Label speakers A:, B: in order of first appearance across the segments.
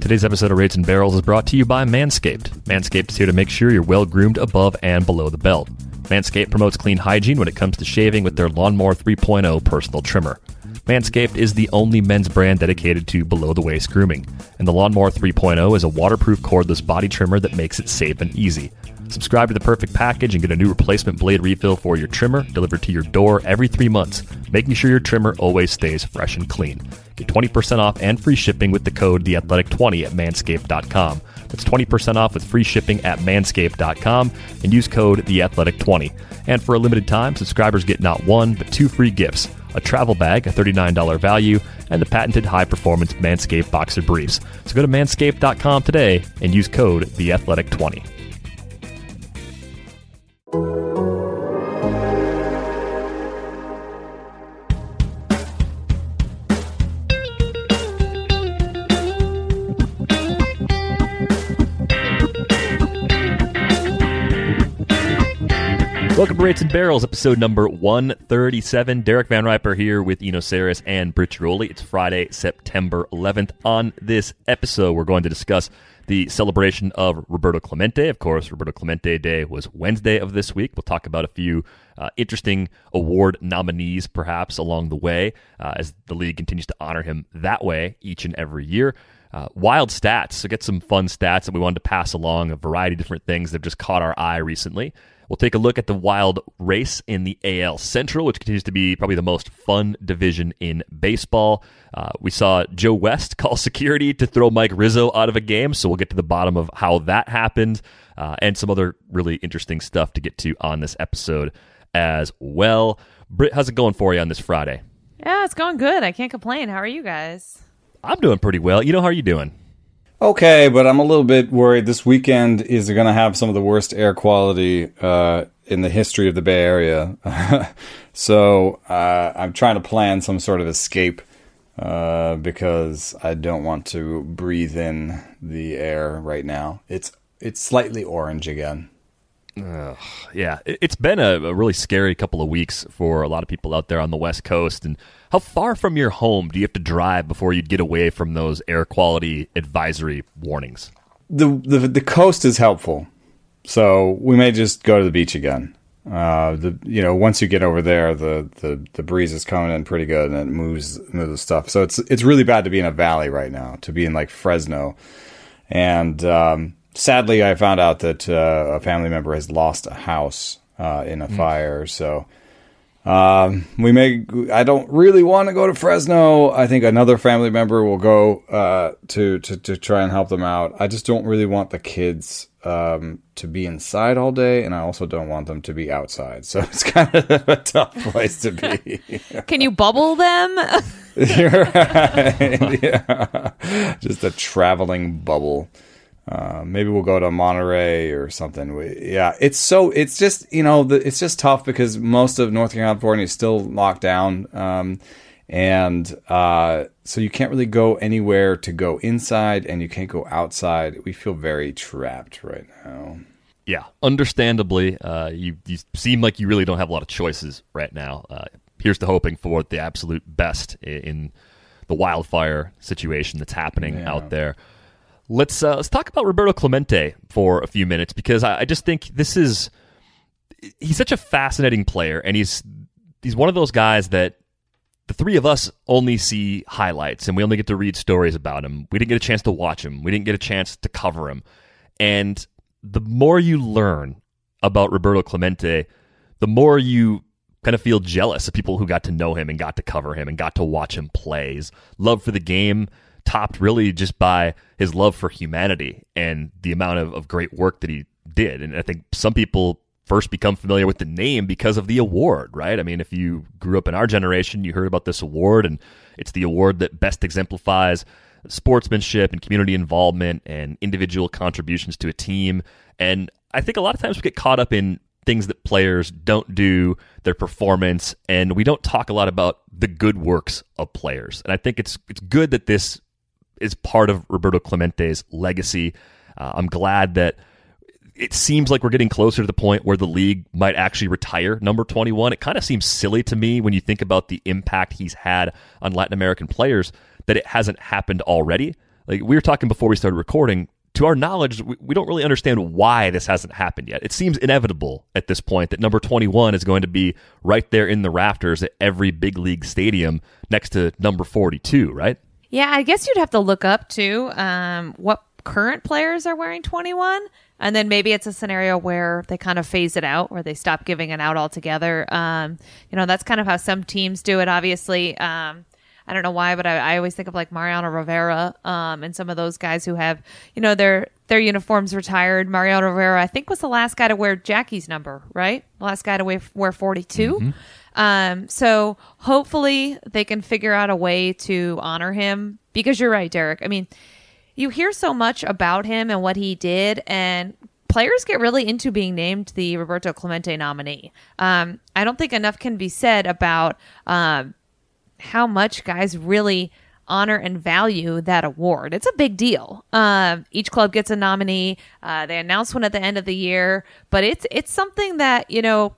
A: Today's episode of Rates and Barrels is brought to you by Manscaped. Manscaped is here to make sure you're well groomed above and below the belt. Manscaped promotes clean hygiene when it comes to shaving with their Lawnmower 3.0 personal trimmer. Manscaped is the only men's brand dedicated to below the waist grooming, and the Lawnmower 3.0 is a waterproof cordless body trimmer that makes it safe and easy. Subscribe to the perfect package and get a new replacement blade refill for your trimmer delivered to your door every three months, making sure your trimmer always stays fresh and clean. Get 20% off and free shipping with the code TheAthletic20 at manscaped.com. That's 20% off with free shipping at manscaped.com and use code TheAthletic20. And for a limited time, subscribers get not one, but two free gifts a travel bag, a $39 value, and the patented high performance Manscaped Boxer Briefs. So go to manscaped.com today and use code TheAthletic20. Welcome to Rates and Barrels, episode number 137. Derek VanRiper here with Eno Sarris and Britt Ghiroli. It's Friday, September 11th. On this episode, we're going to discuss the celebration of Roberto Clemente. Of course, Roberto Clemente Day was Wednesday of this week. We'll talk about a few uh, interesting award nominees, perhaps, along the way, uh, as the league continues to honor him that way each and every year. Uh, wild stats. So, get some fun stats that we wanted to pass along, a variety of different things that have just caught our eye recently. We'll take a look at the wild race in the AL Central, which continues to be probably the most fun division in baseball. Uh, we saw Joe West call security to throw Mike Rizzo out of a game, so we'll get to the bottom of how that happened uh, and some other really interesting stuff to get to on this episode as well. Britt, how's it going for you on this Friday?
B: Yeah, it's going good. I can't complain. How are you guys?
A: I'm doing pretty well. You know, how are you doing?
C: Okay, but I'm a little bit worried. This weekend is going to have some of the worst air quality uh, in the history of the Bay Area. so uh, I'm trying to plan some sort of escape uh, because I don't want to breathe in the air right now. It's it's slightly orange again.
A: Ugh, yeah, it's been a, a, really scary couple of weeks for a lot of people out there on the West Coast. And how far from your home do you have to drive before you'd get away from those air quality advisory warnings?
C: The the, the coast is helpful, so we may just go to the beach again. Uh, the you know once you get over there, the, the the breeze is coming in pretty good and it moves into the stuff. So it's it's really bad to be in a valley right now. To be in like Fresno, and um, sadly, I found out that uh, a family member has lost a house uh, in a mm. fire. So um, we may. I don't really want to go to Fresno. I think another family member will go uh, to, to to try and help them out. I just don't really want the kids um, to be inside all day, and I also don't want them to be outside. So it's kind of a tough place to be.
B: Can you bubble them?
C: You're right. Yeah. Just a traveling bubble. Uh, maybe we'll go to Monterey or something. We, yeah, it's so it's just you know the, it's just tough because most of North California is still locked down, um, and uh, so you can't really go anywhere to go inside, and you can't go outside. We feel very trapped right now.
A: Yeah, understandably, uh, you you seem like you really don't have a lot of choices right now. Uh, here's to hoping for the absolute best in the wildfire situation that's happening yeah. out there. Let's uh, let's talk about Roberto Clemente for a few minutes because I, I just think this is he's such a fascinating player and he's he's one of those guys that the three of us only see highlights and we only get to read stories about him. We didn't get a chance to watch him. We didn't get a chance to cover him. And the more you learn about Roberto Clemente, the more you kind of feel jealous of people who got to know him and got to cover him and got to watch him play. His love for the game topped really just by his love for humanity and the amount of, of great work that he did. And I think some people first become familiar with the name because of the award, right? I mean, if you grew up in our generation, you heard about this award, and it's the award that best exemplifies sportsmanship and community involvement and individual contributions to a team. And I think a lot of times we get caught up in things that players don't do, their performance, and we don't talk a lot about the good works of players. And I think it's it's good that this is part of Roberto Clemente's legacy. Uh, I'm glad that it seems like we're getting closer to the point where the league might actually retire number 21. It kind of seems silly to me when you think about the impact he's had on Latin American players that it hasn't happened already. like we were talking before we started recording. To our knowledge, we, we don't really understand why this hasn't happened yet. It seems inevitable at this point that number 21 is going to be right there in the rafters at every big league stadium next to number 42, right?
B: Yeah, I guess you'd have to look up too um, what current players are wearing 21. And then maybe it's a scenario where they kind of phase it out, where they stop giving it out altogether. Um, you know, that's kind of how some teams do it, obviously. Um, I don't know why, but I, I, always think of like Mariano Rivera um, and some of those guys who have, you know, their their uniforms retired. Mariano Rivera, I think, was the last guy to wear Jackie's number, right? Last guy to wear, wear 42. Mm-hmm. Um, so hopefully they can figure out a way to honor him because you're right, Derek. I mean, you hear so much about him and what he did, and players get really into being named the Roberto Clemente nominee. Um, I don't think enough can be said about um, how much guys really honor and value that award. It's a big deal. Um, each club gets a nominee. Uh, they announce one at the end of the year, but it's it's something that you know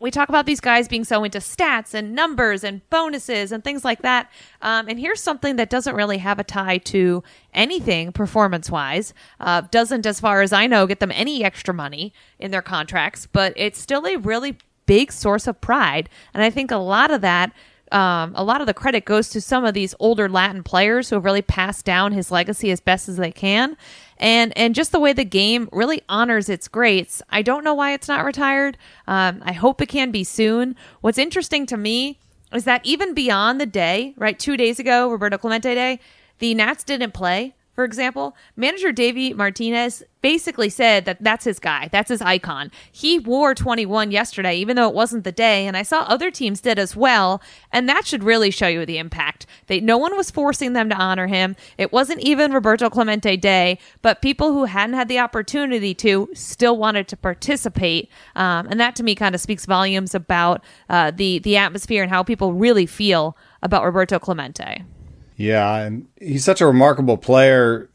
B: we talk about these guys being so into stats and numbers and bonuses and things like that. Um, and here's something that doesn't really have a tie to anything performance wise. Uh, doesn't, as far as I know, get them any extra money in their contracts, but it's still a really big source of pride. And I think a lot of that um, a lot of the credit goes to some of these older Latin players who have really passed down his legacy as best as they can. And, and just the way the game really honors its greats. I don't know why it's not retired. Um, I hope it can be soon. What's interesting to me is that even beyond the day, right, two days ago, Roberto Clemente Day, the Nats didn't play for example, manager Davey Martinez basically said that that's his guy, that's his icon. He wore 21 yesterday, even though it wasn't the day, and I saw other teams did as well, and that should really show you the impact. They, no one was forcing them to honor him. It wasn't even Roberto Clemente Day, but people who hadn't had the opportunity to still wanted to participate, um, and that to me kind of speaks volumes about uh, the the atmosphere and how people really feel about Roberto Clemente.
C: Yeah, and he's such a remarkable player.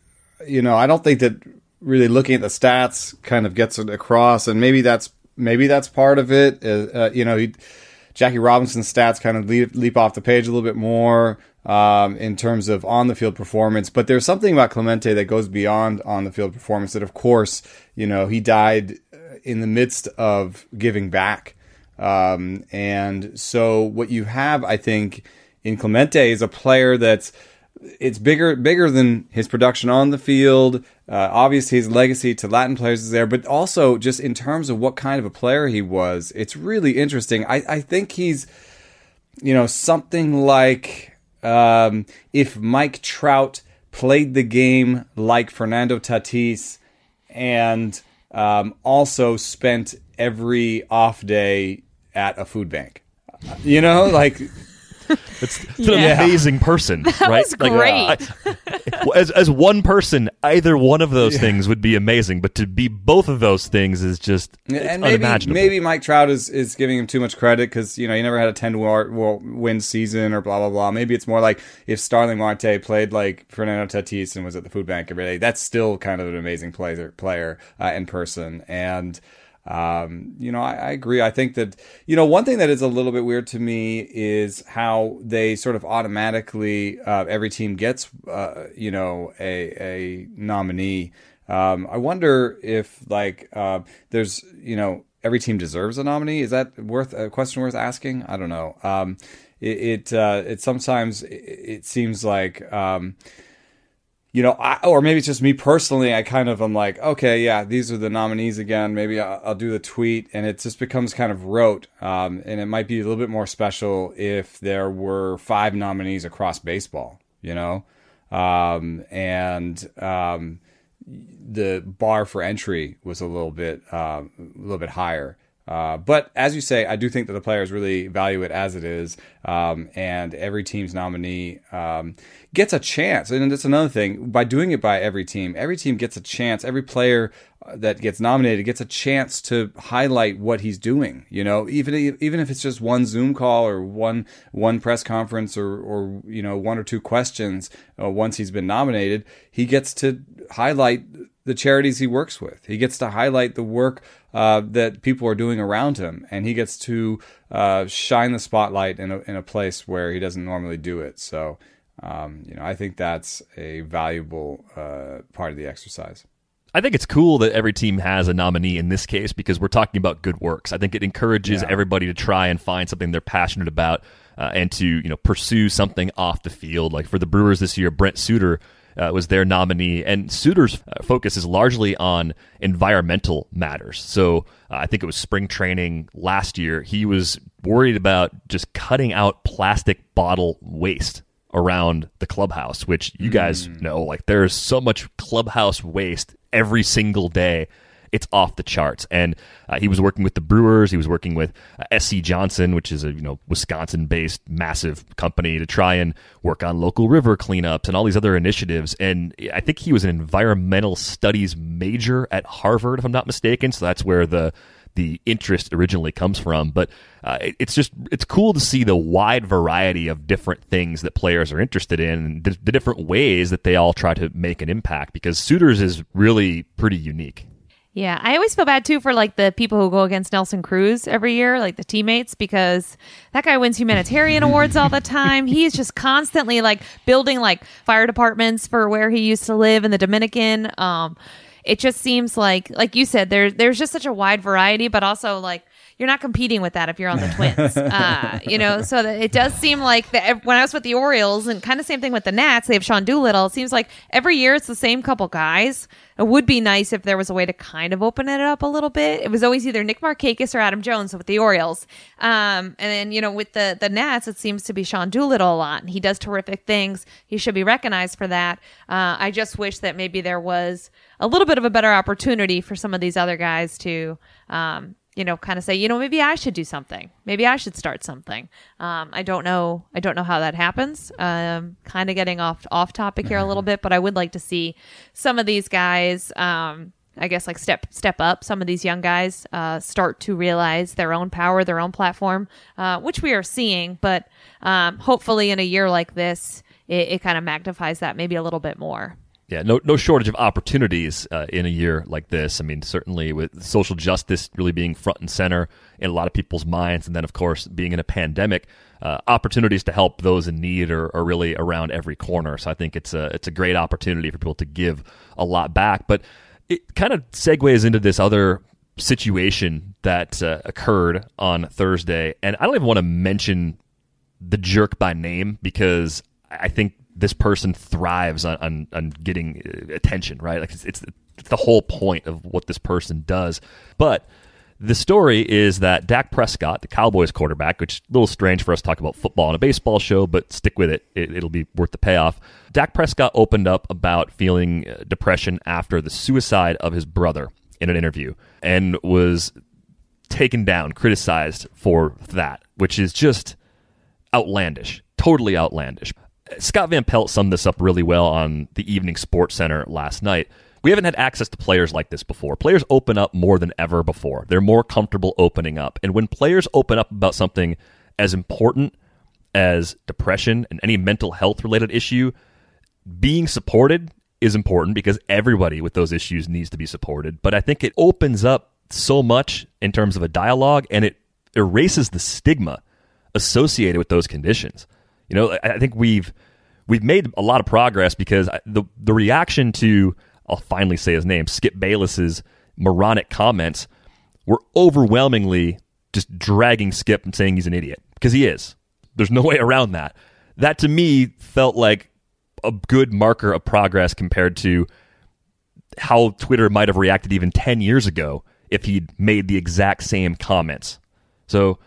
C: You know, I don't think that really looking at the stats kind of gets it across, and maybe that's maybe that's part of it. Uh, uh, you know, he, Jackie Robinson's stats kind of leap, leap off the page a little bit more um, in terms of on the field performance, but there's something about Clemente that goes beyond on the field performance. That, of course, you know, he died in the midst of giving back, um, and so what you have, I think in Clemente is a player that's it's bigger bigger than his production on the field. Uh, obviously, his legacy to Latin players is there, but also just in terms of what kind of a player he was, it's really interesting. I, I think he's, you know, something like um, if Mike Trout played the game like Fernando Tatis and um, also spent every off day at a food bank. You know, like
A: it's, it's yeah. an amazing person,
B: that
A: right?
B: Was great.
A: I, as as one person, either one of those yeah. things would be amazing, but to be both of those things is just and
C: maybe maybe Mike Trout is, is giving him too much credit because you know he never had a ten win season or blah blah blah. Maybe it's more like if Starling Marte played like Fernando Tatis and was at the food bank every day. That's still kind of an amazing player player uh, in person and. Um, you know, I, I, agree. I think that, you know, one thing that is a little bit weird to me is how they sort of automatically, uh, every team gets, uh, you know, a, a nominee. Um, I wonder if, like, uh, there's, you know, every team deserves a nominee. Is that worth a question worth asking? I don't know. Um, it, it, uh, it sometimes it, it seems like, um, you know, I, or maybe it's just me personally. I kind of am like, okay, yeah, these are the nominees again. Maybe I'll, I'll do the tweet, and it just becomes kind of rote. Um, and it might be a little bit more special if there were five nominees across baseball. You know, um, and um, the bar for entry was a little bit uh, a little bit higher. Uh, but as you say, I do think that the players really value it as it is, um, and every team's nominee um, gets a chance. And that's another thing. By doing it by every team, every team gets a chance. Every player uh, that gets nominated gets a chance to highlight what he's doing. You know, even even if it's just one Zoom call or one one press conference or or you know one or two questions. Uh, once he's been nominated, he gets to highlight the charities he works with. He gets to highlight the work uh, that people are doing around him, and he gets to uh, shine the spotlight in a, in a place where he doesn't normally do it. So Um, you know, I think that's a valuable uh, part of the exercise.
A: I think it's cool that every team has a nominee in this case because we're talking about good works. I think it encourages yeah. everybody to try and find something they're passionate about uh, and to you know pursue something off the field. Like for the Brewers this year, Brent Suter uh, was their nominee, and Suter's uh, focus is largely on environmental matters. So uh, I think it was spring training last year. He was worried about just cutting out plastic bottle waste around the clubhouse, which you guys mm. know, like there's so much clubhouse waste every single day. It's off the charts. And uh, he was working with the Brewers. He was working with uh, SC Johnson, which is a you know Wisconsin-based massive company, to try and work on local river cleanups and all these other initiatives. And I think he was an environmental studies major at Harvard, if I'm not mistaken. So that's where the the interest originally comes from. But uh, it, it's just it's cool to see the wide variety of different things that players are interested in, and the, the different ways that they all try to make an impact. Because Suter's is really pretty unique.
B: Yeah, I always feel bad too for like the people who go against Nelson Cruz every year, like the teammates, because that guy wins humanitarian awards all the time. He's just constantly like building like fire departments for where he used to live in the Dominican. Um, it just seems like like you said there there's just such a wide variety but also like you're not competing with that if you're on the Twins. uh, you know, so it does seem like that when I was with the Orioles and kind of same thing with the Nats, they have Sean Doolittle. It seems like every year it's the same couple guys. It would be nice if there was a way to kind of open it up a little bit. It was always either Nick Markakis or Adam Jones with the Orioles. Um, and then, you know, with the, the Nats, it seems to be Sean Doolittle a lot. And he does terrific things. He should be recognized for that. Uh, I just wish that maybe there was a little bit of a better opportunity for some of these other guys to, um, you know, kind of say, you know, maybe I should do something. Maybe I should start something. Um, I don't know. I don't know how that happens. Um, kind of getting off off topic here a little bit, but I would like to see some of these guys. Um, I guess like step step up. Some of these young guys uh, start to realize their own power, their own platform, uh, which we are seeing. But um, hopefully, in a year like this, it, it kind of magnifies that maybe a little bit more
A: yeah, no, no shortage of opportunities uh, in a year like this. I mean, certainly with social justice really being front and center in a lot of people's minds, and then of course being in a pandemic, uh, opportunities to help those in need are, are, really around every corner. So I think it's a it's a great opportunity for people to give a lot back. But it kind of segues into this other situation that uh, occurred on Thursday, and I don't even want to mention the jerk by name because I think this person thrives on, on, on getting uh, attention, right? Like it's, it's, the whole point of what this person does. But the story is that Dak Prescott, the Cowboys quarterback, which is a little strange for us to talk about football on a baseball show, but stick with it. it will be worth the payoff. Dak Prescott opened up about feeling uh, depression after the suicide of his brother in an interview and was taken down, criticized for that, which is just outlandish, totally outlandish. Scott Van Pelt summed this up really well on the Evening SportsCenter last night. We haven't had access to players like this before. Players open up more than ever before. They're more comfortable opening up. And when players open up about something as important as depression and any mental health related issue, being supported is important because everybody with those issues needs to be supported. But I think it opens up so much in terms of a dialogue and it erases the stigma associated with those conditions. You know, I think we've we've made a lot of progress because the the reaction to I'll finally say his name, Skip Bayless's moronic comments were overwhelmingly just dragging Skip and saying he's an idiot because he is. There's no way around that. That to me felt like a good marker of progress compared to how Twitter might have reacted even 10 years ago if he'd made the exact same comments. So,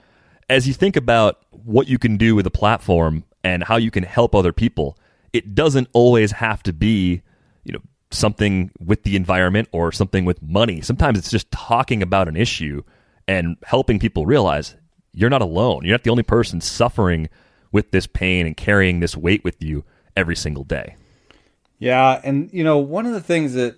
A: as you think about what you can do with a platform, and how you can help other people. It doesn't always have to be, you know, something with the environment or something with money. Sometimes it's just talking about an issue and helping people realize you're not alone. You're not the only person suffering with this pain and carrying this weight with you every single day.
C: Yeah, and you know, one of the things that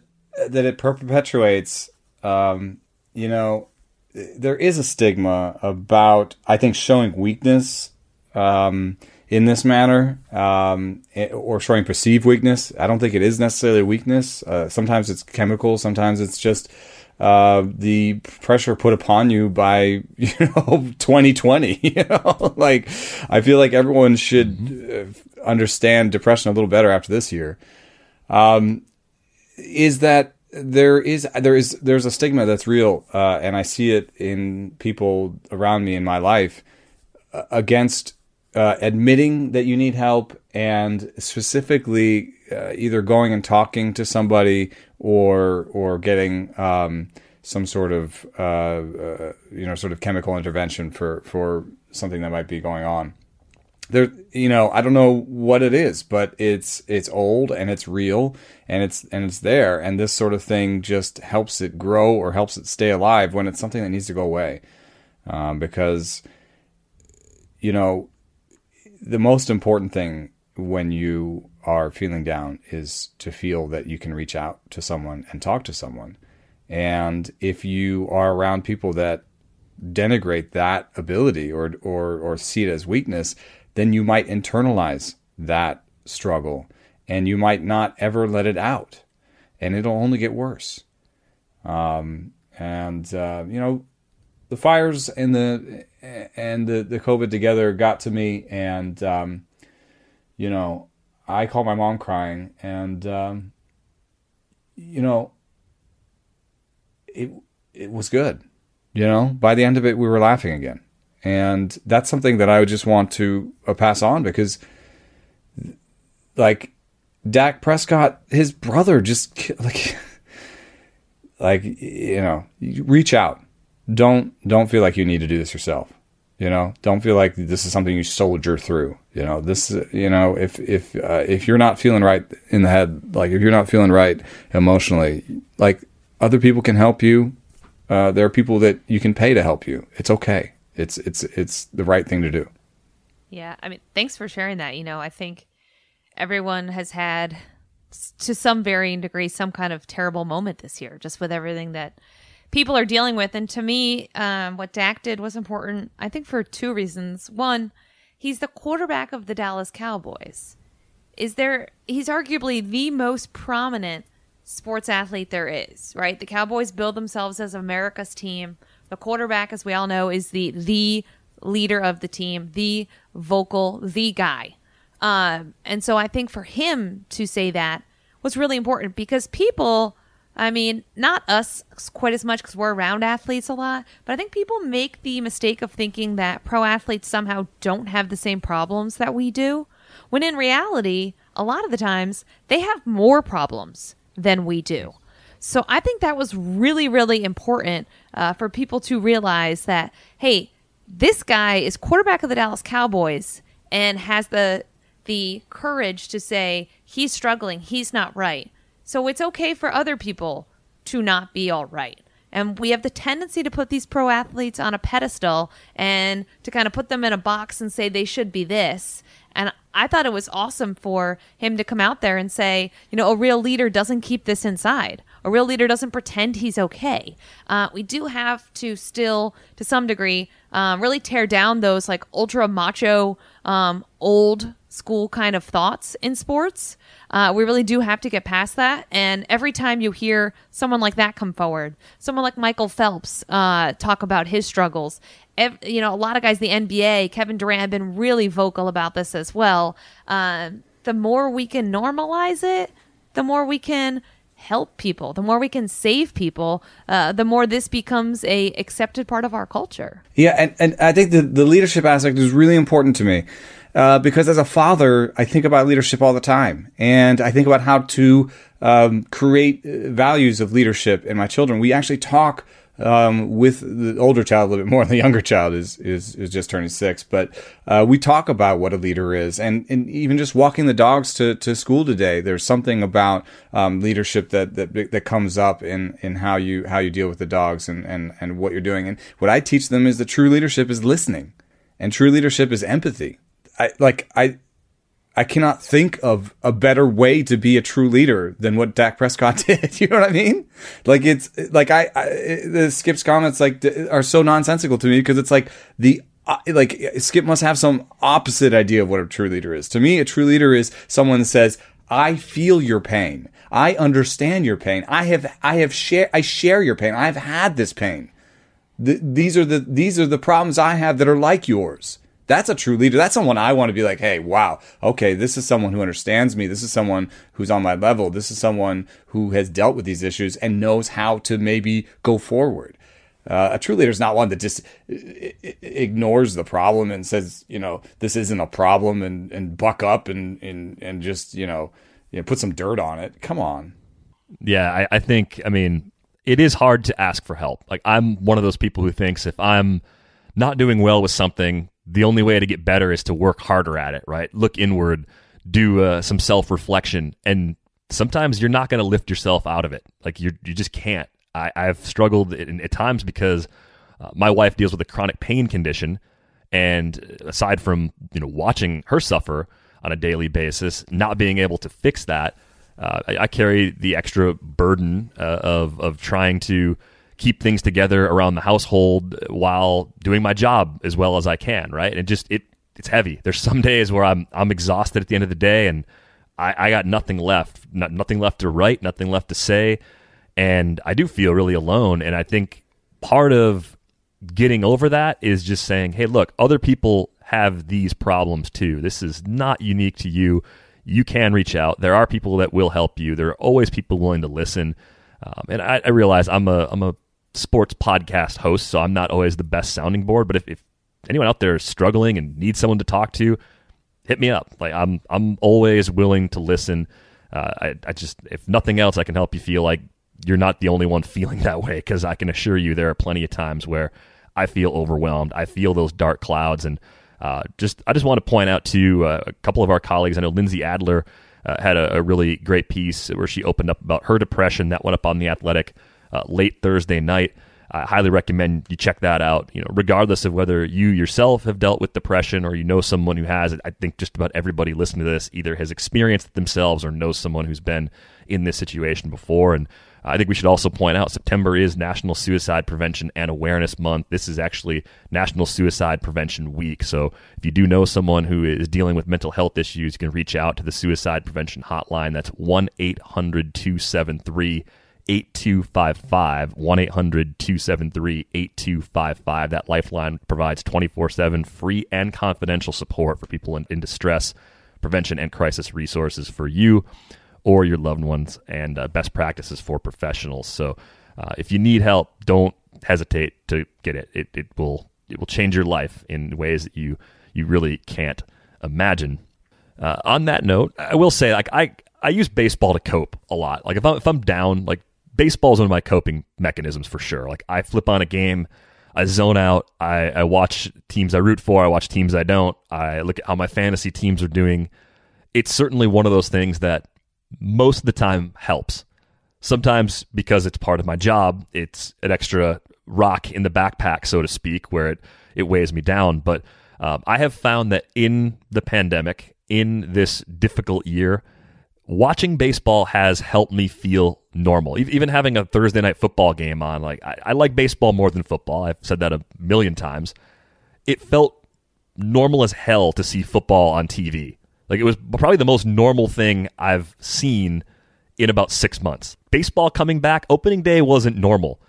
C: that it perpetuates, um, you know, there is a stigma about I think showing weakness. Um, in this manner um, eh, or showing perceived weakness. I don't think it is necessarily a weakness. Uh, sometimes it's chemical, sometimes it's just uh, the pressure put upon you by you know 2020 you know like i feel like everyone should uh, understand depression a little better after this year um, is that there is there is there's a stigma that's real uh, and i see it in people around me in my life uh, against uh, admitting that you need help and specifically uh, either going and talking to somebody or or getting um, some sort of uh, uh, you know sort of chemical intervention for for something that might be going on. There, you know, I don't know what it is, but it's it's old and it's real and it's and it's there, and this sort of thing just helps it grow or helps it stay alive when it's something that needs to go away, um, because you know the most important thing when you are feeling down is to feel that you can reach out to someone and talk to someone. And if you are around people that denigrate that ability or or or see it as weakness, then you might internalize that struggle and you might not ever let it out. And it'll only get worse. Um, and uh, you know, the fires and the and the, the COVID together got to me and um, you know, I called my mom crying, and um, you know, it it was good. You know, by the end of it, we were laughing again, and that's something that I would just want to uh, pass on because, like, Dak Prescott, his brother, just like, like you know, reach out. Don't don't feel like you need to do this yourself. You know, don't feel like this is something you soldier through. You know, this, you know, if, if, uh, if you're not feeling right in the head, like if you're not feeling right emotionally, like other people can help you. Uh, there are people that you can pay to help you. It's okay. It's, it's, it's the right thing to do.
B: Yeah. I mean, thanks for sharing that. You know, I think everyone has had, to some varying degree, some kind of terrible moment this year, just with everything that, people are dealing with. And to me, um, what Dak did was important, I think, for two reasons. One, he's the quarterback of the Dallas Cowboys. Is there, he's arguably the most prominent sports athlete there is, right? The Cowboys build themselves as America's team. The quarterback, as we all know, is the, the leader of the team, the vocal, the guy. Um, and so I think for him to say that was really important because people I mean, not us quite as much because we're around athletes a lot, but I think people make the mistake of thinking that pro athletes somehow don't have the same problems that we do, when in reality, a lot of the times they have more problems than we do. So I think that was really, really important uh, for people to realize that, hey, this guy is quarterback of the Dallas Cowboys and has the the courage to say he's struggling, he's not right. So it's okay for other people to not be all right. And we have the tendency to put these pro athletes on a pedestal and to kind of put them in a box and say they should be this. And I thought it was awesome for him to come out there and say, you know, a real leader doesn't keep this inside. A real leader doesn't pretend he's okay. Uh, we do have to still, to some degree, um, really tear down those like ultra macho, um, old school kind of thoughts in sports. Uh, we really do have to get past that. And every time you hear someone like that come forward, someone like Michael Phelps uh, talk about his struggles, ev- you know, a lot of guys, the NBA, Kevin Durant have been really vocal about this as well. Uh, the more we can normalize it, the more we can help people. The more we can save people uh, the more this becomes a accepted part of our culture.
C: Yeah and, and i think the, the leadership aspect is really important to me uh, because as a father, I think about leadership all the time, and I think about how to um, create uh, values of leadership in my children. We actually talk um, with the older child a little bit more. The younger child is is, is just turning six, but uh, we talk about what a leader is, and, and even just walking the dogs to, to school today. There's something about um, leadership that, that that comes up in, in how you how you deal with the dogs and, and, and what you're doing. And what I teach them is that true leadership is listening, and true leadership is empathy. I like I I cannot think of a better way to be a true leader than what Dak Prescott did. you know what I mean? Like it's like I, I the Skip's comments like are so nonsensical to me because it's like the uh, like Skip must have some opposite idea of what a true leader is. To me, a true leader is someone that says, I feel your pain. I understand your pain. I have, I have share, I share your pain. I've had this pain. Th- these are the, these are the problems I have that are like yours. That's a true leader. That's someone I want to be like, hey, wow, okay, this is someone who understands me. This is someone who's on my level. This is someone who has dealt with these issues and knows how to maybe go forward. Uh, a true leader is not one that just ignores the problem and says, you know, this isn't a problem and, and buck up and, and, and just, you know, you know, put some dirt on it. Come on.
A: Yeah, I, I think, I mean, it is hard to ask for help. Like, I'm one of those people who thinks if I'm not doing well with something, the only way to get better is to work harder at it, right? Look inward, do uh, some self reflection, and sometimes you're not going to lift yourself out of it. Like you, you just can't. I, I've struggled at times because uh, my wife deals with a chronic pain condition, and aside from you know watching her suffer on a daily basis, not being able to fix that, uh, I, I, carry the extra burden uh, of of trying to keep things together around the household while doing my job as well as I can, right? And just it it's heavy. There's some days where I'm I'm exhausted at the end of the day and I, I got nothing left, not, nothing left to write, nothing left to say, and I do feel really alone. And I think part of getting over that is just saying, hey, look, other people have these problems too. This is not unique to you. You can reach out. There are people that will help you. There are always people willing to listen. Um, and I, I realize I'm a I'm a sports podcast host, so I'm not always the best sounding board. But if, if anyone out there is struggling and needs someone to talk to, hit me up. Like I'm I'm always willing to listen. Uh, I, I just if nothing else, I can help you feel like you're not the only one feeling that way because I can assure you there are plenty of times where I feel overwhelmed. I feel those dark clouds, and uh, just I just want to point out to uh, a couple of our colleagues. I know Lindsey Adler uh, had a, a, really great piece where she opened up about her depression that went up on the Athletic uh, late Thursday night. I highly recommend you check that out. You know, regardless of whether you yourself have dealt with depression or you know someone who has it, I think just about everybody listening to this either has experienced it themselves or knows someone who's been in this situation before. And I think we should also point out September is National Suicide Prevention and Awareness Month. This is actually National Suicide Prevention Week. So if you do know someone who is dealing with mental health issues, you can reach out to the Suicide Prevention Hotline. That's 1 800 273 8255 1 800 273 8255. That lifeline provides 24 7 free and confidential support for people in, in, distress, prevention, and crisis resources for you or your loved ones, and uh, best practices for professionals. So uh, if you need help, don't hesitate to get it. It, it will it will change your life in ways that you you really can't imagine. Uh, on that note, I will say like I I use baseball to cope a lot. Like if I'm if I'm down, like baseball is one of my coping mechanisms for sure. Like I flip on a game, I zone out, I, I watch teams I root for, I watch teams I don't, I look at how my fantasy teams are doing. It's certainly one of those things that most of the time helps. Sometimes because it's part of my job, it's an extra rock in the backpack, so to speak, where it, it weighs me down. But um, I have found that in the pandemic, in this difficult year, watching baseball has helped me feel normal. Even having a Thursday night football game on, like I, I, like baseball more than football. I've said that a million times. It felt normal as hell to see football on TV. Like it was probably the most normal thing I've seen in about six months. Baseball coming back, opening day wasn't normal.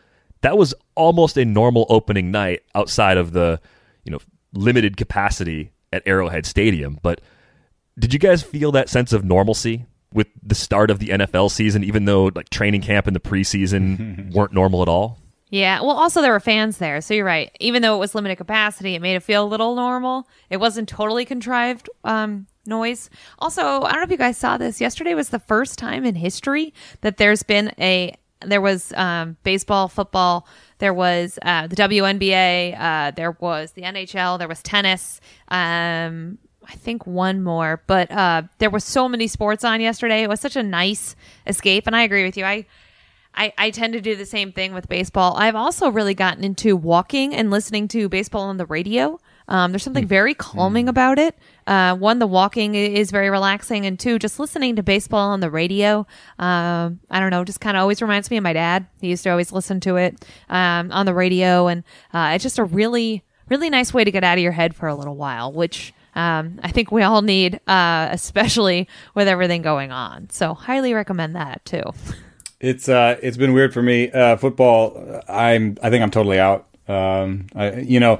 A: That was almost a normal opening night outside of the, you know, limited capacity at Arrowhead Stadium. But did you guys feel that sense of normalcy with the start of the NFL season, even though like training camp and the preseason weren't normal at all.
B: Yeah. Well, also there were fans there, so you're right. Even though it was limited capacity, it made it feel a little normal. It wasn't totally contrived um, noise. Also, I don't know if you guys saw this. Yesterday was the first time in history that there's been a there was um, baseball, football. There was uh, the WNBA. Uh, there was the NHL. There was tennis. Um, I think one more, but uh, there were so many sports on yesterday. It was such a nice escape, and I agree with you. I, I, I tend to do the same thing with baseball. I've also really gotten into walking and listening to baseball on the radio. Um, there's something very calming mm. about it. Uh, one, the walking is very relaxing, and two, just listening to baseball on the radio. Um, I don't know, just kind of always reminds me of my dad. He used to always listen to it um, on the radio, and uh, it's just a really, really nice way to get out of your head for a little while, which um, I think we all need, uh, especially with everything going on. So highly recommend that too.
C: It's uh, it's been weird for me. Uh, football, I'm I think I'm totally out. Um, I, you know,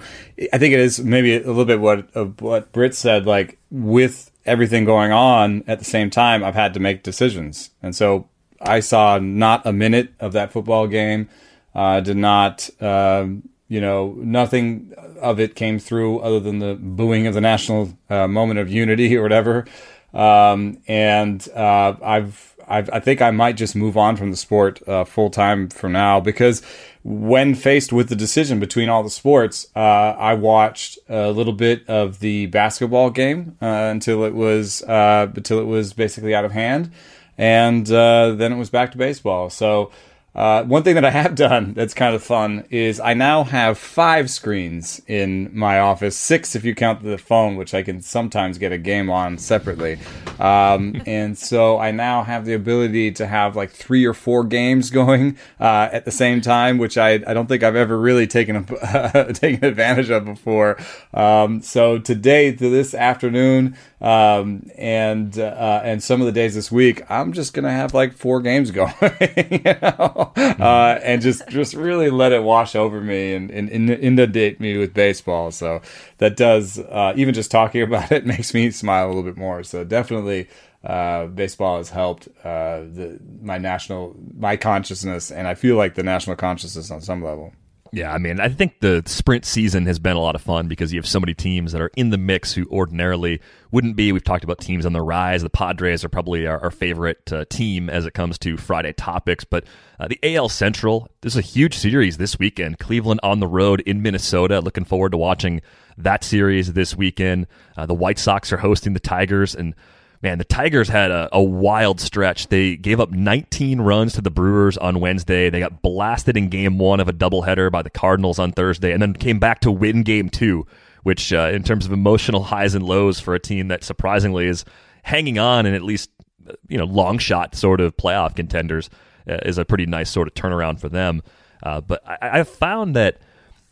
C: I think it is maybe a little bit what uh, what Britt said. Like with everything going on at the same time, I've had to make decisions, and so I saw not a minute of that football game. Uh, did not, um, you know, nothing of it came through other than the booing of the national uh, moment of unity or whatever. Um, and uh, I've I've, I think I might just move on from the sport uh, full time from now because when faced with the decision between all the sports, uh, I watched a little bit of the basketball game uh, until it was uh, until it was basically out of hand, and uh, then it was back to baseball. So uh, one thing that I have done that's kind of fun is I now have five screens in my office, six if you count the phone, which I can sometimes get a game on separately. Um, and so I now have the ability to have like three or four games going uh, at the same time, which I, I don't think I've ever really taken a, taken advantage of before. Um, so today, to this afternoon, um, and uh, and some of the days this week, I'm just gonna have like four games going, you know, uh, and just just really let it wash over me and, and, and inundate me with baseball. So that does uh, even just talking about it makes me smile a little bit more. So definitely. Uh, baseball has helped uh, the, my national my consciousness, and I feel like the national consciousness on some level.
A: Yeah, I mean, I think the sprint season has been a lot of fun because you have so many teams that are in the mix who ordinarily wouldn't be. We've talked about teams on the rise. The Padres are probably our, our favorite uh, team as it comes to Friday topics. But uh, the AL Central, there's a huge series this weekend. Cleveland on the road in Minnesota. Looking forward to watching that series this weekend. Uh, the White Sox are hosting the Tigers, and man, the Tigers had a, a, wild stretch. They gave up 19 runs to the Brewers on Wednesday. They got blasted in game one of a doubleheader by the Cardinals on Thursday, and then came back to win game two, which, uh, in terms of emotional highs and lows for a team that surprisingly is hanging on and at least, you know, long shot sort of playoff contenders, uh, is a pretty nice sort of turnaround for them. Uh, but I, I found that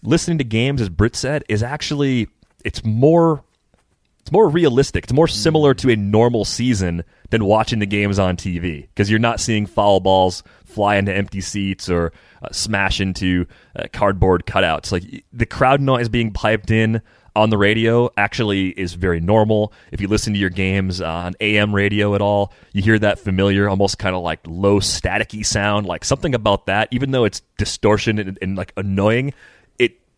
A: listening to games, as Britt said, is actually it's more it's more realistic. It's more similar to a normal season than watching the games on TV because you're not seeing foul balls fly into empty seats or uh, smash into uh, cardboard cutouts. Like the crowd noise being piped in on the radio actually is very normal. If you listen to your games on AM radio at all, you hear that familiar, almost kind of like low staticky sound, like something about that, even though it's distortion and, and like annoying,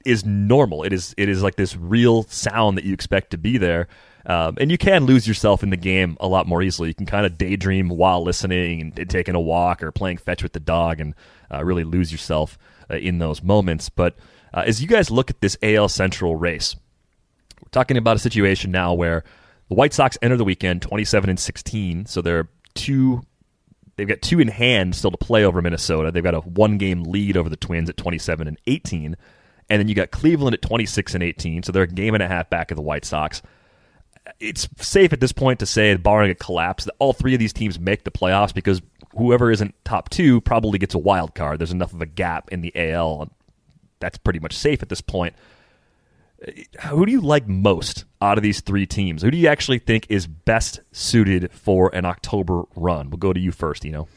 A: is normal. It is it is like this real sound that you expect to be there. Um, and you can lose yourself in the game a lot more easily. You can kind of daydream while listening and, and, taking a walk or playing fetch with the dog and uh, really lose yourself uh, in those moments. But uh, as you guys look at this AL Central race, we're talking about a situation now where the White Sox enter the weekend 27 and 16, so they're two. They've got two in hand still to play over Minnesota. They've got a one game lead over the Twins at 27 and 18. And then you got Cleveland at 26 and 18, so they're a game and a half back of the White Sox. It's safe at this point to say, barring a collapse, that all three of these teams make the playoffs because whoever isn't top two probably gets a wild card. There's enough of a gap in the AL. That's pretty much safe at this point. Who do you like most out of these three teams? Who do you actually think is best suited for an October run? We'll go to you first, you know.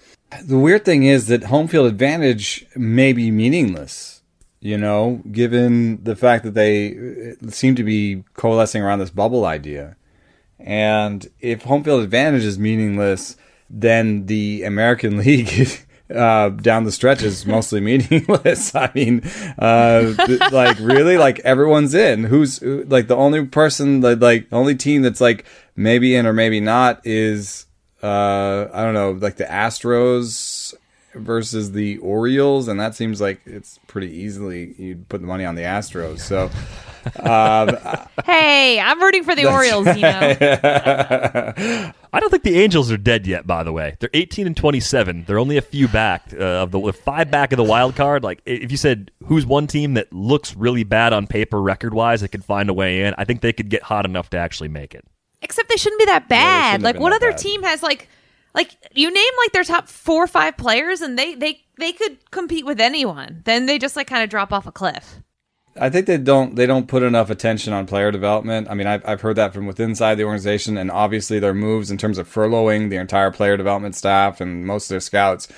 C: The weird thing is that home field advantage may be meaningless you know, given the fact that they uh, seem to be coalescing around this bubble idea. And if home field advantage is meaningless, then the American League uh, down the stretch is mostly meaningless. I mean, uh, like really, like everyone's in. Who's like the only person, that like the only team that's like maybe in or maybe not is uh, I don't know, like the Astros versus the Orioles, and that seems like it's pretty easily you'd put the money on the Astros. So, um,
B: hey, I'm rooting for the Orioles. You
A: know, I don't think the Angels are dead yet. By the way, they're 18 and 27. They're only a few back uh, of the five back of the wild card. Like if you said who's one team that looks really bad on paper record wise that could find a way in, I think they could get hot enough to actually make it.
B: Except they shouldn't be that bad. Yeah, like what other bad. team has like like you name like their top four or five players and they they they could compete with anyone then they just like kind of drop off a cliff
C: I think they don't they don't put enough attention on player development. I mean, I've I've heard that from within inside the organization, and obviously their moves in terms of furloughing the entire player development staff and most of their scouts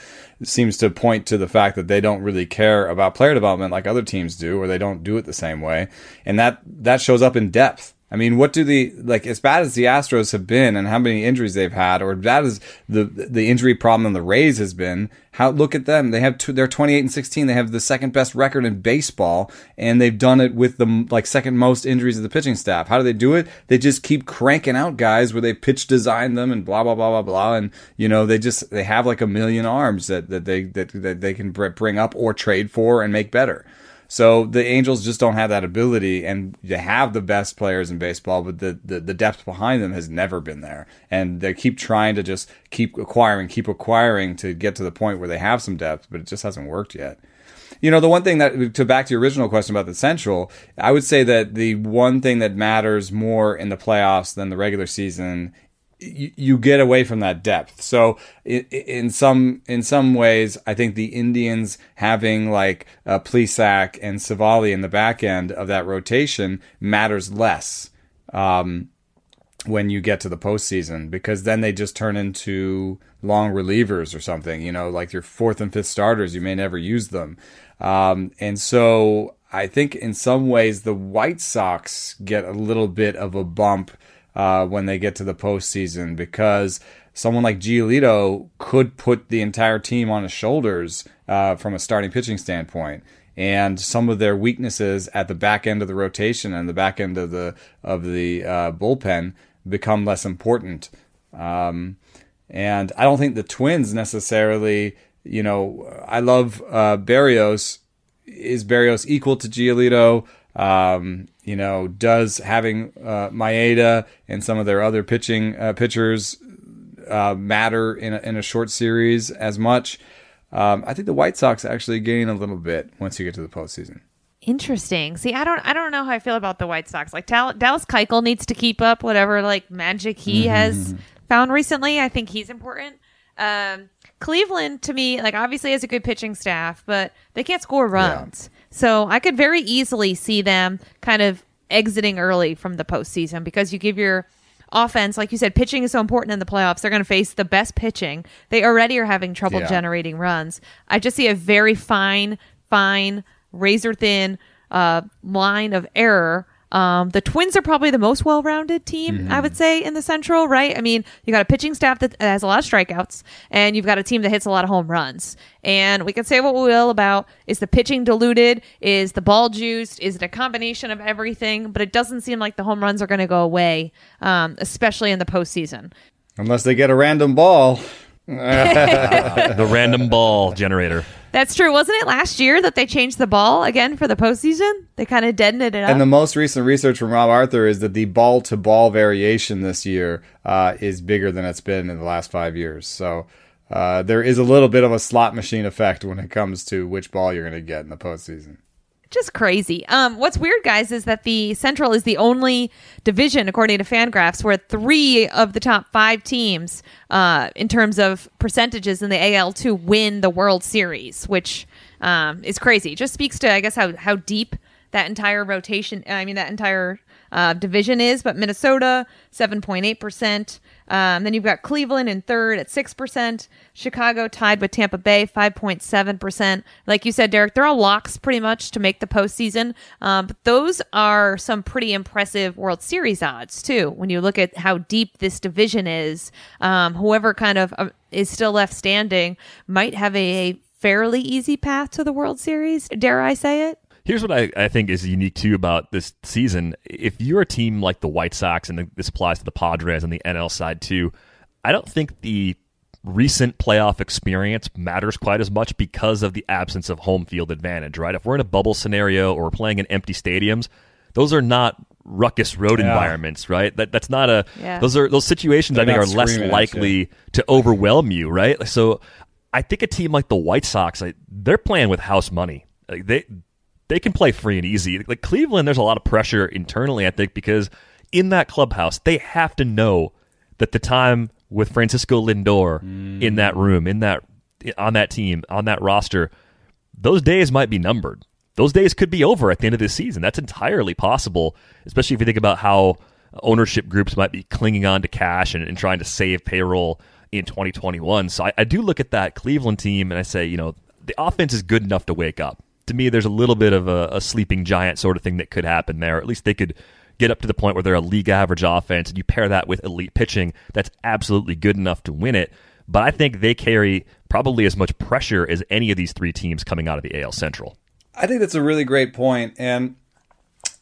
C: seems to point to the fact that they don't really care about player development like other teams do, or they don't do it the same way, and that that shows up in depth. I mean, what do the like as bad as the Astros have been, and how many injuries they've had, or bad as the the injury problem the Rays has been? How look at them? They have two, they're twenty eight and sixteen. They have the second best record in baseball, and they've done it with the like second most injuries of the pitching staff. How do they do it? They just keep cranking out guys where they pitch design them and blah blah blah blah blah, and you know they just they have like a million arms that that they that, that they can bring up or trade for and make better. So the Angels just don't have that ability, and they have the best players in baseball, but the, the, the depth behind them has never been there. And they keep trying to just keep acquiring, keep acquiring to get to the point where they have some depth, but it just hasn't worked yet. You know, the one thing that, to back to your original question about the Central, I would say that the one thing that matters more in the playoffs than the regular season you, get away from that depth. So in, in, some in some ways, I think the Indians having like uh, Plesac and Civale in the back end of that rotation matters less um, when you get to the postseason because then they just turn into long relievers or something. You know, like your fourth and fifth starters, you may never use them, um, and so. I think in some ways the White Sox get a little bit of a bump uh, when they get to the postseason because someone like Giolito could put the entire team on his shoulders uh, from a starting pitching standpoint. And some of their weaknesses at the back end of the rotation and the back end of the of the uh, bullpen become less important. Um, and I don't think the Twins necessarily. You know, I love uh, Berrios. Is Berrios equal to Giolito? Um, you know, does having uh, Maeda and some of their other pitching uh, pitchers uh, matter in a, in a short series as much? Um, I think the White Sox actually gain a little bit once you get to the postseason.
B: Interesting. See, I don't, I don't know how I feel about the White Sox. Like Dallas Keuchel needs to keep up whatever like magic he mm-hmm. has found recently. I think he's important. Um, Cleveland to me, like obviously has a good pitching staff, but they can't score runs. Yeah. So I could very easily see them kind of exiting early from the postseason because you give your offense, like you said, pitching is so important in the playoffs. They're going to face the best pitching. They already are having trouble yeah. generating runs. I just see a very fine, fine, razor thin uh, line of error um, the Twins are probably the most well-rounded team, mm-hmm. I would say, in the Central. Right? I mean, you got a pitching staff that has a lot of strikeouts, and you've got a team that hits a lot of home runs. And we can say what we will about is the pitching diluted, is the ball juiced, is it a combination of everything? But it doesn't seem like the home runs are going to go away, um, especially in the postseason.
C: Unless they get a random ball.
A: the random ball generator.
B: That's true. Wasn't it last year that they changed the ball again for the postseason? They kind of deadened it up.
C: And the most recent research from Rob Arthur is that the ball to ball variation this year uh, is bigger than it's been in the last five years. So uh, there is a little bit of a slot machine effect when it comes to which ball you're going to get in the postseason
B: just crazy. Um, what's weird, guys, is that the Central is the only division, according to Fangraphs, where three of the top five teams, uh, in terms of percentages in the AL, to win the World Series, which um, is crazy. It just speaks to, I guess, how how deep that entire rotation. I mean, that entire uh, division is. But Minnesota, seven point eight percent. Um, then you've got Cleveland in third at 6%. Chicago tied with Tampa Bay, 5.7%. Like you said, Derek, they're all locks pretty much to make the postseason. Um, but those are some pretty impressive World Series odds, too, when you look at how deep this division is. Um, whoever kind of uh, is still left standing might have a, a fairly easy path to the World Series. Dare I say it?
A: Here's what I, I think is unique too about this season. If you're a team like the White Sox, and this applies to the Padres and the NL side too, I don't think the recent playoff experience matters quite as much because of the absence of home field advantage, right? If we're in a bubble scenario or we're playing in empty stadiums, those are not ruckus road yeah. environments, right? That that's not a yeah. those are those situations They're I think are less likely to overwhelm you, right? So I think a team like the White Sox, they're playing with house money. Like they they can play free and easy. Like Cleveland, there's a lot of pressure internally, I think, because in that clubhouse, they have to know that the time with Francisco Lindor mm. in that room, in that on that team, on that roster, those days might be numbered. those days could be over at the end of this season. That's entirely possible, especially if you think about how ownership groups might be clinging on to cash and, and trying to save payroll in 2021. So I, I do look at that Cleveland team and I say, you know, the offense is good enough to wake up. To me, there's a little bit of a, a sleeping giant sort of thing that could happen there. At least they could get up to the point where they're a league average offense and you pair that with elite pitching, that's absolutely good enough to win it. But I think they carry probably as much pressure as any of these three teams coming out of the AL Central.
C: I think that's a really great point, and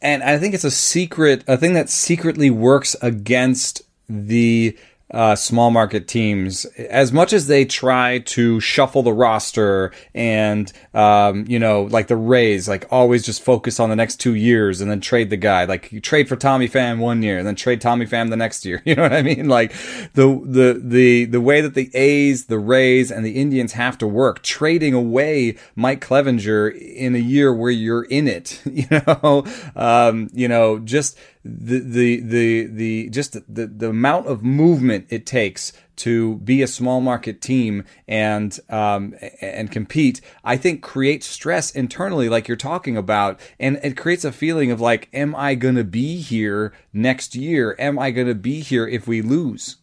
C: and I think it's a secret, a thing that secretly works against the uh, small market teams, as much as they try to shuffle the roster and, um, you know, like the Rays, like always just focus on the next two years and then trade the guy. Like you trade for Tommy Pham one year and then trade Tommy Pham the next year. You know what I mean? Like the, the, the, the way that the A's, the Rays and the Indians have to work, trading away Mike Clevinger in a year where you're in it, you know, um, you know, just, the the the the just the the amount of movement it takes to be a small market team and um, and compete, I think creates stress internally, like you're talking about, and it creates a feeling of like, am I going to be here next year? Am I going to be here if we lose?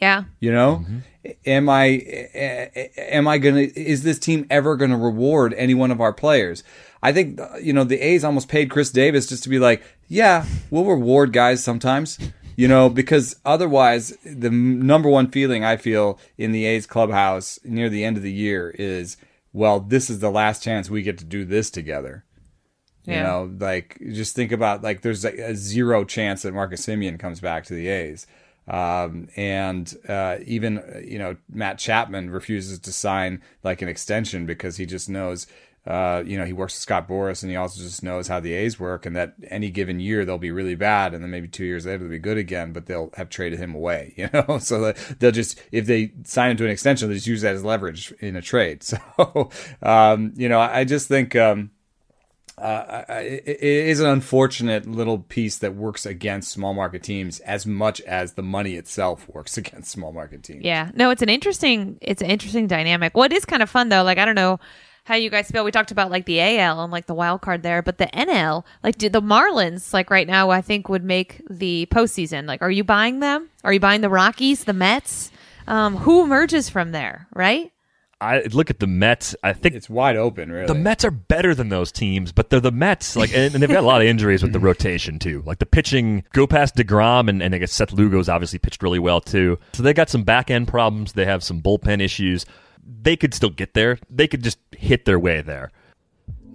B: Yeah,
C: you know. Mm-hmm. Am I am I gonna is this team ever gonna reward any one of our players? I think you know the A's almost paid Khris Davis just to be like, yeah, we'll reward guys sometimes. You know, because otherwise, the number one feeling I feel in the A's clubhouse near the end of the year is, well, this is the last chance we get to do this together. Yeah. You know, like just think about like there's a, a zero chance that Marcus Semien comes back to the A's. Um, and uh, even you know Matt Chapman refuses to sign like an extension because he just knows uh, you know, he works with Scott Boras and he also just knows how the A's work and that any given year they'll be really bad and then maybe two years later they'll be good again, but they'll have traded him away, you know? So they'll just, if they sign him to an extension, they'll just use that as leverage in a trade. So, um, you know, I just think, um, uh, it is an unfortunate little piece that works against small market teams as much as the money itself works against small market teams.
B: Yeah, no, it's an interesting, it's an interesting dynamic. What well, is kind of fun though, like I don't know how you guys feel. We talked about like the AL and like the wild card there, but the NL, like did the Marlins, like right now, I think would make the postseason. Like, are you buying them? Are you buying the Rockies, the Mets? Um, who emerges from there, right?
A: I look at the Mets. I think
C: it's wide open. Really,
A: the Mets are better than those teams, but they're the Mets. Like, and, and they've got a lot of injuries with the rotation too. Like the pitching, go past Degrom, and, and I guess Seth Lugo's obviously pitched really well too. So they got some back end problems. They have some bullpen issues they could still get there. They could just hit their way there.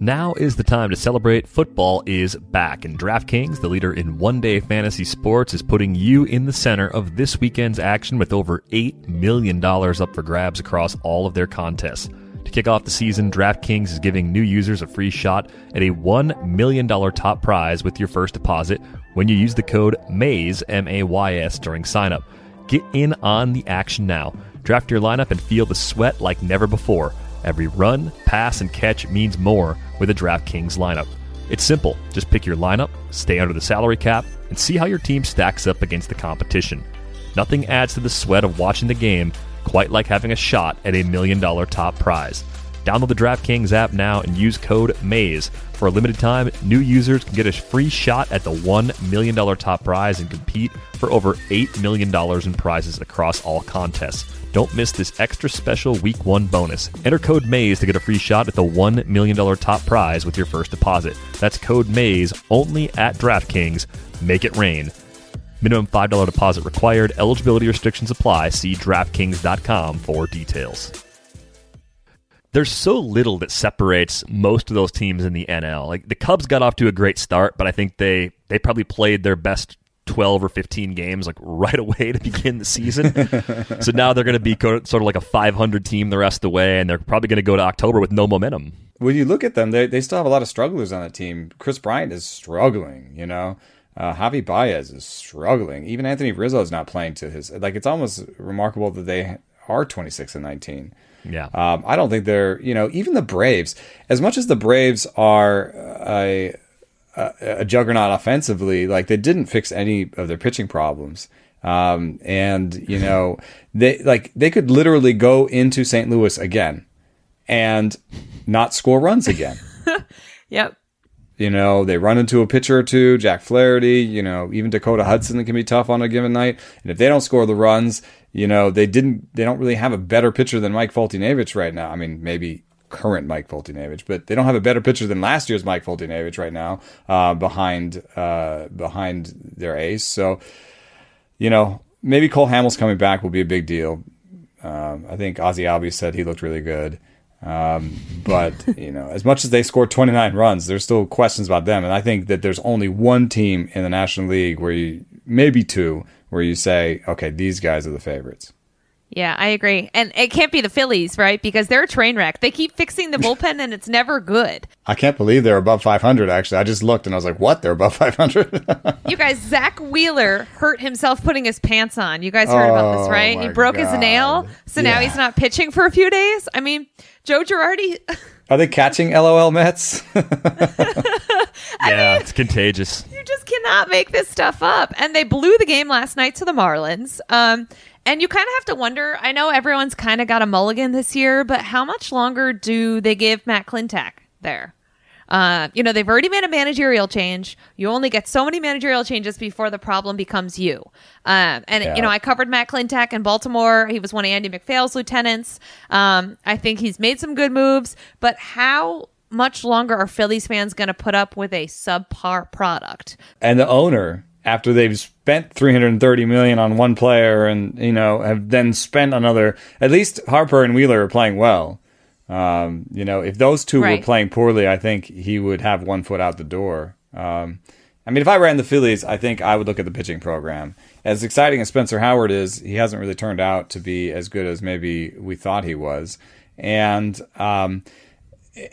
A: Now is the time to celebrate. Football is back, and DraftKings, the leader in one day fantasy sports, is putting you in the center of this weekend's action with over $8 million up for grabs across all of their contests. To kick off the season, DraftKings is giving new users a free shot at a $1 million top prize with your first deposit when you use the code MAYS, M A Y S, during signup. Get in on the action now. Draft your lineup and feel the sweat like never before. Every run, pass, and catch means more with a DraftKings lineup. It's simple. Just pick your lineup, stay under the salary cap, and see how your team stacks up against the competition. Nothing adds to the sweat of watching the game quite like having a shot at a million dollar top prize. Download the DraftKings app now and use code MAYS. For a limited time, new users can get a free shot at the $1 million top prize and compete for over $8 million in prizes across all contests. Don't miss this extra special week one bonus. Enter code MAYS to get a free shot at the $1 million top prize with your first deposit. That's code MAYS only at DraftKings. Make it rain. Minimum $5 deposit required. Eligibility restrictions apply. See DraftKings.com for details. There's so little that separates most of those teams in the NL. Like the Cubs got off to a great start, but I think they they probably played their best 12 or 15 games like right away to begin the season. so now they're going to be sort of like a 500 team the rest of the way, and they're probably going to go to October with no momentum.
C: When you look at them, they, they still have a lot of strugglers on the team. Kris Bryant is struggling, you know. Uh, Javi Baez is struggling. Even Anthony Rizzo is not playing to his like. It's almost remarkable that they are 26 and 19.
A: Yeah.
C: Um, I don't think they're, you know, even the Braves, as much as the Braves are a, a, a juggernaut offensively, like they didn't fix any of their pitching problems. Um, and you know, they like they could literally go into St. Louis again and not score runs again.
B: Yep.
C: You know, they run into a pitcher or two, Jack Flaherty, you know, even Dakota Hudson can be tough on a given night. And if they don't score the runs, you know, they didn't they don't really have a better pitcher than Mike Foltynewicz right now. I mean, maybe current Mike Foltynewicz, but they don't have a better pitcher than last year's Mike Foltynewicz right now, uh, behind uh, behind their ace. So, you know, maybe Cole Hamels coming back will be a big deal. Um, I think Ozzy Albies said he looked really good. Um, but you know, as much as they scored 29 runs, there's still questions about them. And I think that there's only one team in the National League where you, maybe two, where you say, okay, these guys are the favorites.
B: Yeah, I agree. And it can't be the Phillies, right? Because they're a train wreck. They keep fixing the bullpen and it's never good.
C: I can't believe they're above 500, actually. I just looked and I was like, what? They're above 500?
B: you guys, Zack Wheeler hurt himself putting his pants on. You guys heard about this,
C: Oh,
B: right? He
C: my
B: broke his nail. So now he's not pitching for a few days. I mean, Joe Girardi.
C: are they catching LOL Mets?
A: yeah, it's contagious.
B: Cannot make this stuff up. And they blew the game last night to the Marlins. Um, and you kind of have to wonder. I know everyone's kind of got a mulligan this year, but how much longer do they give Matt Klentak there? Uh, you know, they've already made a managerial change. You only get so many managerial changes before the problem becomes you. Um, and,
C: Yeah.
B: you know, I covered Matt Klentak in Baltimore. He was one of Andy MacPhail's lieutenants. Um, I think he's made some good moves, but how much longer are Phillies fans going to put up with a subpar product?
C: and the owner after they've spent 330 million on one player and you know have then spent another at least harper and wheeler are playing well um, you know if those two
B: Right.
C: were playing poorly i think he would have one foot out the door um, i mean if i ran the phillies i think i would look at the pitching program as exciting as spencer howard is he hasn't really turned out to be as good as maybe we thought he was and um,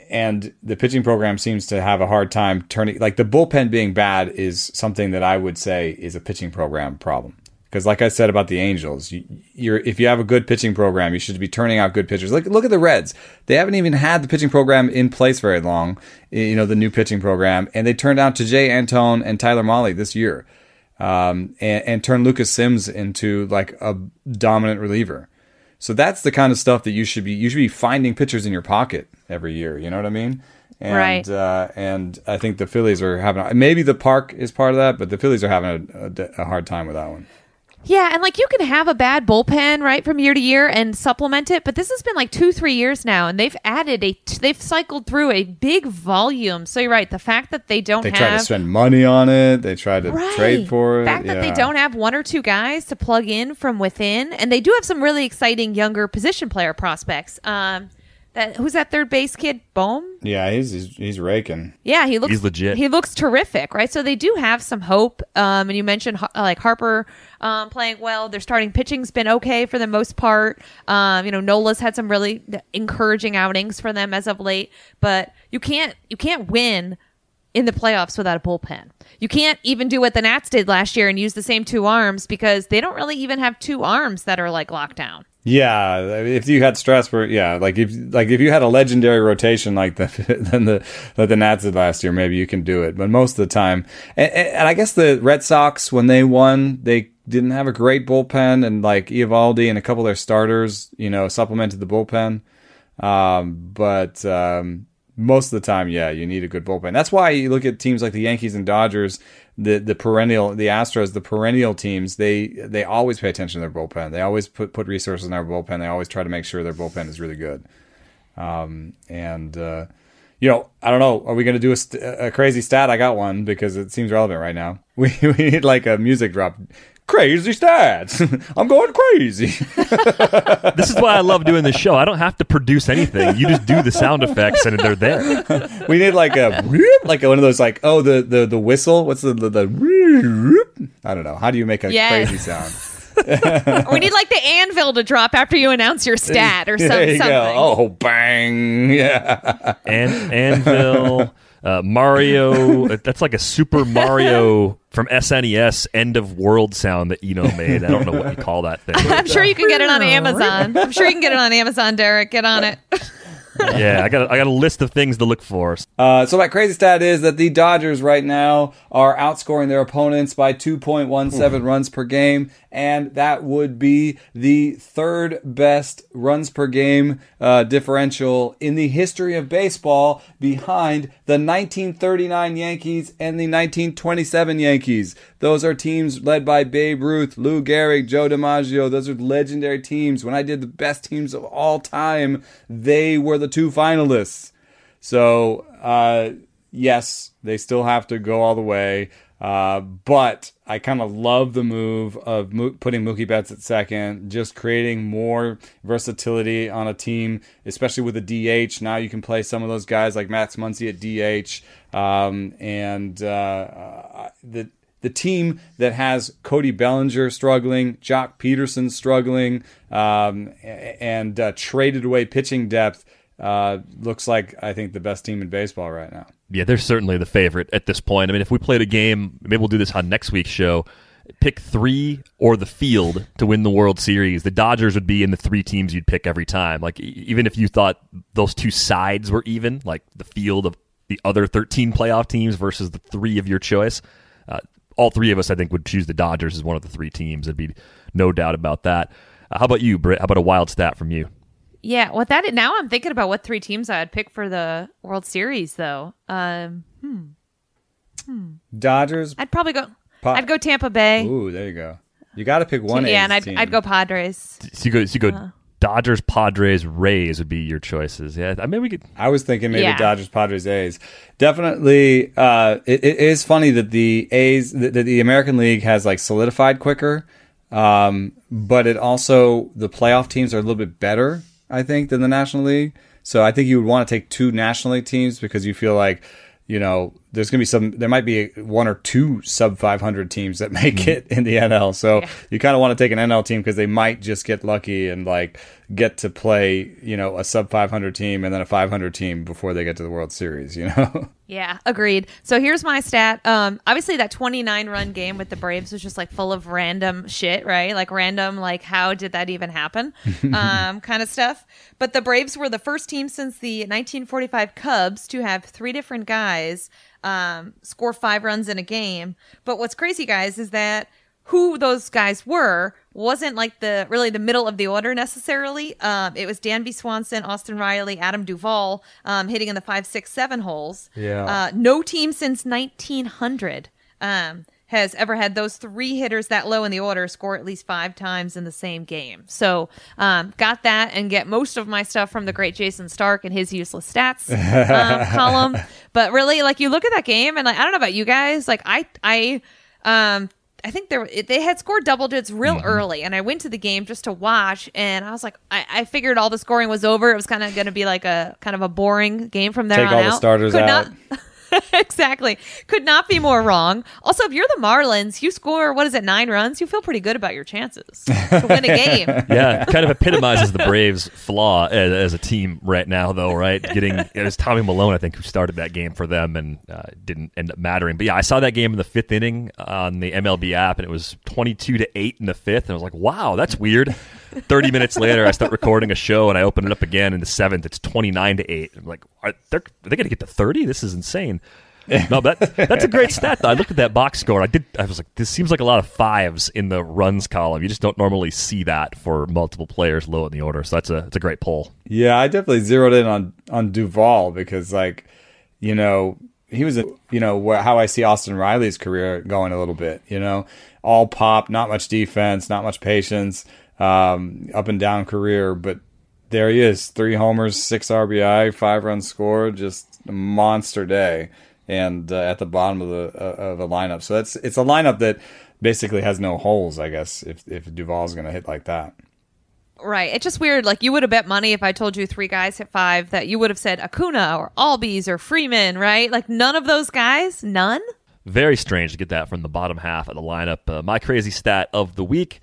C: and the pitching program seems to have a hard time turning like the bullpen being bad is something that I would say is a pitching program problem. Because, like I said about the Angels, you, you're if you have a good pitching program, you should be turning out good pitchers. Look, look at the Reds; they haven't even had the pitching program in place very long. You know, the new pitching program, and they turned out Tejay Antone and Tyler Mahle this year, um, and, and turned Lucas Sims into like a dominant reliever. So that's the kind of stuff that you should be you should be finding pitchers in your pocket every year. You know what I mean? And,
B: Right.
C: Uh, and I think the Phillies are having maybe the park is part of that, but the Phillies are having a, a, a hard time with that one.
B: Yeah, and like you can have a bad bullpen right from year to year and supplement it, but this has been like two, three years now, and they've added a, they've cycled through a big volume. So you're right. The fact that they don't
C: They
B: have
C: try to spend money on it. They try to
B: right.
C: trade for it.
B: The fact that they don't have one or two guys to plug in from within, and they do have some really exciting younger position player prospects. Um, that who's that third base kid, Bohm?
C: Yeah, he's he's, he's raking.
B: Yeah, he looks
A: He's legit.
B: He looks terrific, right? So they do have some hope. Um, and you mentioned like Harper um, playing well. Their starting pitching's been okay for the most part. Um, you know, Nola's had some really encouraging outings for them as of late. But you can't you can't win in the playoffs without a bullpen. You can't even do what the Nats did last year and use the same two arms because they don't really even have two arms that are like locked down.
C: Yeah, if you had Strasburg, yeah, like if like if you had a legendary rotation like the than the that the Nats did last year, maybe you can do it. But most of the time, and, and I guess the Red Sox when they won, they didn't have a great bullpen, and like Eovaldi and a couple of their starters, you know, supplemented the bullpen. Um, but um, most of the time, yeah, you need a good bullpen. That's why you look at teams like the Yankees and Dodgers, the the perennial, the Astros, the perennial teams. They they always pay attention to their bullpen. They always put put resources in their bullpen. They always try to make sure their bullpen is really good. Um, and uh, you know, I don't know. Are we going to do a, st- a crazy stat? I got one because it seems relevant right now. We we need like a music drop. Crazy stats. I'm going crazy.
A: This is why I love doing this show. I don't have to produce anything. You just do the sound effects and they're there.
C: We need like a like one of those like oh the the the whistle. What's the the, the? I don't know. How do you make a
B: Yes.
C: crazy sound?
B: we need like the anvil to drop after you announce your stat or some,
C: there you
B: something.
C: go. Oh bang! Yeah.
A: And Anvil, uh, Mario. That's like a Super Mario from SNES end of world sound that Eno made. I don't know what you call that thing.
B: I'm sure you can get it on Amazon. I'm sure you can get it on Amazon, Derek. Get on it.
A: yeah, I got I got a list of things to look for.
C: Uh, so my crazy stat is that the Dodgers right now are outscoring their opponents by 2.17 runs per game, and that would be the third best runs per game uh, differential in the history of baseball, behind the 1939 Yankees and the 1927 Yankees. Those are teams led by Babe Ruth, Lou Gehrig, Joe DiMaggio. Those are legendary teams. When I did the best teams of all time, they were the two finalists. So, uh, yes, they still have to go all the way. Uh, but I kind of love the move of mo- putting Mookie Betts at second, just creating more versatility on a team, especially with the DH. Now you can play some of those guys like Max Muncy at DH, um, and uh, the the team that has Cody Bellinger struggling, Joc Pederson struggling, um, and uh, traded away pitching depth uh, looks like I think the best team in baseball right now.
A: Yeah, they're certainly the favorite at this point. I mean, if we played a game, maybe we'll do this on next week's show. Pick three or the field to win the World Series. The Dodgers would be in the three teams you'd pick every time. Like even if you thought those two sides were even, like the field of the other 13 playoff teams versus the three of your choice, uh, all three of us, I think, would choose the Dodgers as one of the three teams. There'd be no doubt about that. Uh, how about you, Britt? How about a wild stat from you?
B: Yeah, with that now I'm thinking about what three teams I'd pick for the World Series though. Um, hmm.
C: Hmm. Dodgers.
B: I'd probably go. Pa- I'd go Tampa Bay.
C: Ooh, there you go. You got to pick one.
B: Yeah, and I'd,
C: team.
B: I'd go Padres.
A: So you go. So you go. Uh, Dodgers, Padres, Rays would be your choices. Yeah, I mean we could.
C: I was thinking maybe yeah. Dodgers, Padres, A's. Definitely, uh, it, it is funny that the A's, that the American League has like solidified quicker, um, but it also the playoff teams are a little bit better I think, than the National League. So I think you would want to take two National League teams because you feel like, you know, there's going to be some, there might be one or two sub 500 teams that make mm-hmm. it in the NL. So yeah. you kind of want to take an NL team because they might just get lucky and like get to play, you know, a sub 500 team and then a 500 team before they get to the World Series, you know?
B: Yeah, agreed. So here's my stat. Um, obviously that 29 run game with the Braves was just like full of random shit, right? Like random, like how did that even happen? um, kind of stuff. But the Braves were the first team since the 1945 Cubs to have three different guys um, score five runs in a game. But what's crazy, guys, is that who those guys were wasn't like the really the middle of the order necessarily. Um, it was Dansby Swanson, Austin Riley, Adam Duvall um, hitting in the five, six, seven holes.
C: Yeah.
B: Uh, no team since 1900 um, has ever had those three hitters that low in the order score at least five times in the same game. So um, got that and get most of my stuff from the great Jayson Stark and his useless stats um, column. But really, like you look at that game and like I don't know about you guys, like I I um I think there they had scored double digits real mm-hmm. early, and I went to the game just to watch, and I was like, I, I figured all the scoring was over. It was kind of going to be like a kind of a boring game from there
C: Take
B: on
C: all
B: out.
C: the starters
B: Could
C: out.
B: Not, exactly. Could not be more wrong. Also, if you're the Marlins, you score what is it, nine runs? You feel pretty good about your chances to win a game.
A: yeah, kind of epitomizes the Braves' flaw as, as, a team right now, though. Right, getting it was Tommy Milone, I think, who started that game for them and uh, didn't end up mattering. But yeah, I saw that game in the fifth inning on the MLB app, and it was twenty-two to eight in the fifth, and I was like, wow, that's weird. 30 minutes later, I start recording a show and I open it up again in the seventh. It's 29 to 8. I'm like, are, are they going to get to 30? This is insane. no, that that's a great stat. Though. I looked at that box score. I did. I was like, this seems like a lot of fives in the runs column. You just don't normally see that for multiple players low in the order. So that's a it's a great pull.
C: Yeah, I definitely zeroed in on on Duvall because like, you know, he was a you know how I see Austin Riley's career going a little bit. You know, all pop, not much defense, not much patience um, up and down career, but there he is, three homers, six RBI, five runs scored, just a monster day, and uh, at the bottom of the uh, of the lineup. So that's it's a lineup that basically has no holes, I guess, if if Duvall's going to hit like that.
B: Right. It's just weird. Like you would have bet money if I told you three guys hit five that you would have said Acuna or Albies or Freeman, right? Like none of those guys, none.
A: Very strange to get that from the bottom half of the lineup. Uh, my crazy stat of the week.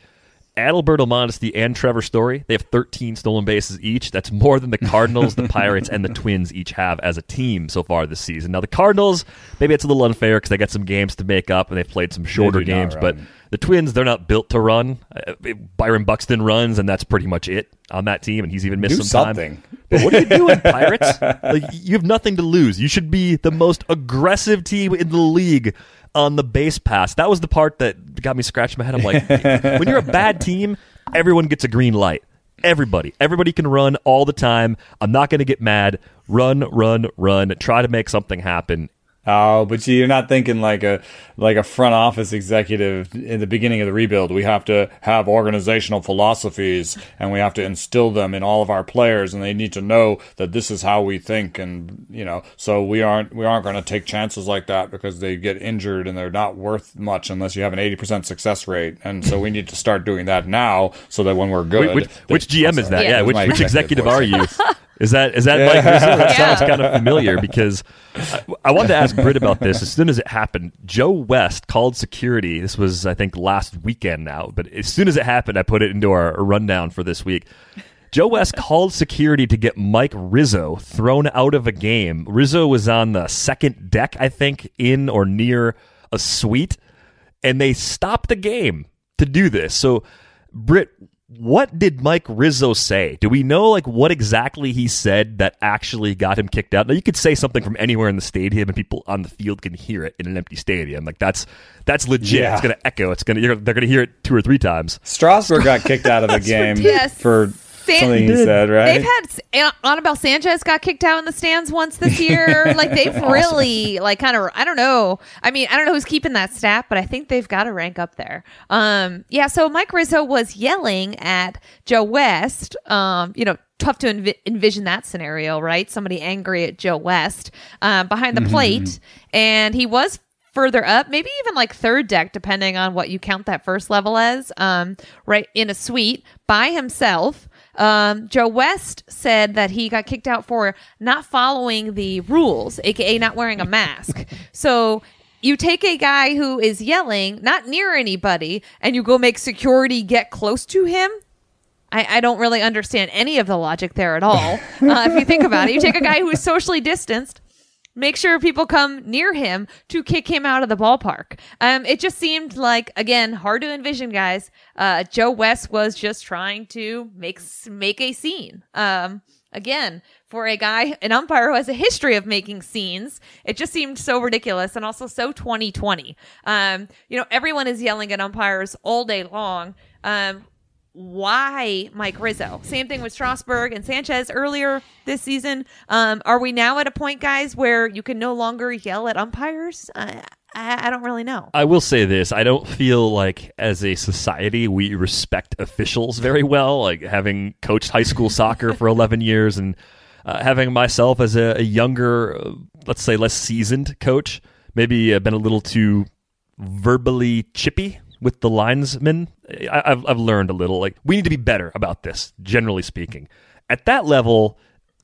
A: Adalberto Mondesi and Trevor Story, they have 13 stolen bases each. That's more than the Cardinals, the Pirates, and the Twins each have as a team so far this season. Now, the Cardinals, maybe it's a little unfair because they got some games to make up and they've played some shorter games, but the Twins, they're not built to run. Uh, Byron Buxton runs, and that's pretty much it on that team, and he's even missed
C: Do
A: some
C: something.
A: time. But what are you doing, Pirates? Like you have nothing to lose. You should be the most aggressive team in the league on the base pass. That was the part that got me scratching my head. I'm like, when you're a bad team, everyone gets a green light. Everybody, everybody can run all the time. I'm not going to get mad. Run, run, run. Try to make something happen.
C: Oh, but you're not thinking like a like a front office executive in the beginning of the rebuild. We have to have organizational philosophies and we have to instill them in all of our players and they need to know that this is how we think and you know, so we aren't we aren't going to take chances like that because they get injured and they're not worth much unless you have an 80% success rate. And so we need to start doing that now so that when we're good.
A: Which, which GM is that?
B: Yeah.
A: Yeah, which, which executive
C: executive
A: are you? Is that is that Mike Rizzo? That
B: Yeah.
A: sounds kind of familiar because I, I wanted to ask Britt about this as soon as it happened. Joe West called security. This was I think last weekend now, but as soon as it happened, I put it into our rundown for this week. Joe West called security to get Mike Rizzo thrown out of a game. Rizzo was on the second deck, I think, in or near a suite, and they stopped the game to do this. So, Britt, what did Mike Rizzo say? Do we know like what exactly he said that actually got him kicked out? Now you could say something from anywhere in the stadium and people on the field can hear it in an empty stadium. Like that's that's legit.
C: Yeah.
A: It's going to echo. It's going to they're going to hear it two or three times.
C: Strasburg got kicked out of the game
B: Yes.
C: for
B: San-
C: something he said, right?
B: They've had An- Anibal Sanchez got kicked out in the stands once this year. like they've really like kind of I don't know. I mean I don't know who's keeping that stat, but I think they've got to rank up there. Um, yeah. So Mike Rizzo was yelling at Joe West. Um, you know. Tough to envi- envision that scenario, right? Somebody angry at Joe West um, behind the plate, and he was further up, maybe even like third deck, depending on what you count that first level as, um, right in a suite by himself. Um, Joe West said that he got kicked out for not following the rules, aka not wearing a mask. so you take a guy who is yelling, not near anybody, and you go make security get close to him. I, I don't really understand any of the logic there at all. Uh, if you think about it, you take a guy who is socially distanced, make sure people come near him to kick him out of the ballpark. Um, it just seemed like again hard to envision, guys. Uh, Joe West was just trying to make make a scene. Um, again, for a guy, an umpire who has a history of making scenes, it just seemed so ridiculous and also so 2020. Um, you know, everyone is yelling at umpires all day long. Um, why Mike Rizzo. Same thing with Strasburg and Sanchez earlier this season. Um, are we now at a point, guys, where you can no longer yell at umpires? I, I don't really know.
A: I will say this: I don't feel like, as a society, we respect officials very well. Like having coached high school soccer for eleven years, and uh, having myself as a, a younger, uh, let's say, less seasoned coach, maybe uh, been a little too verbally chippy with the linesmen. I, I've I've learned a little. Like we need to be better about this, generally speaking. At that level,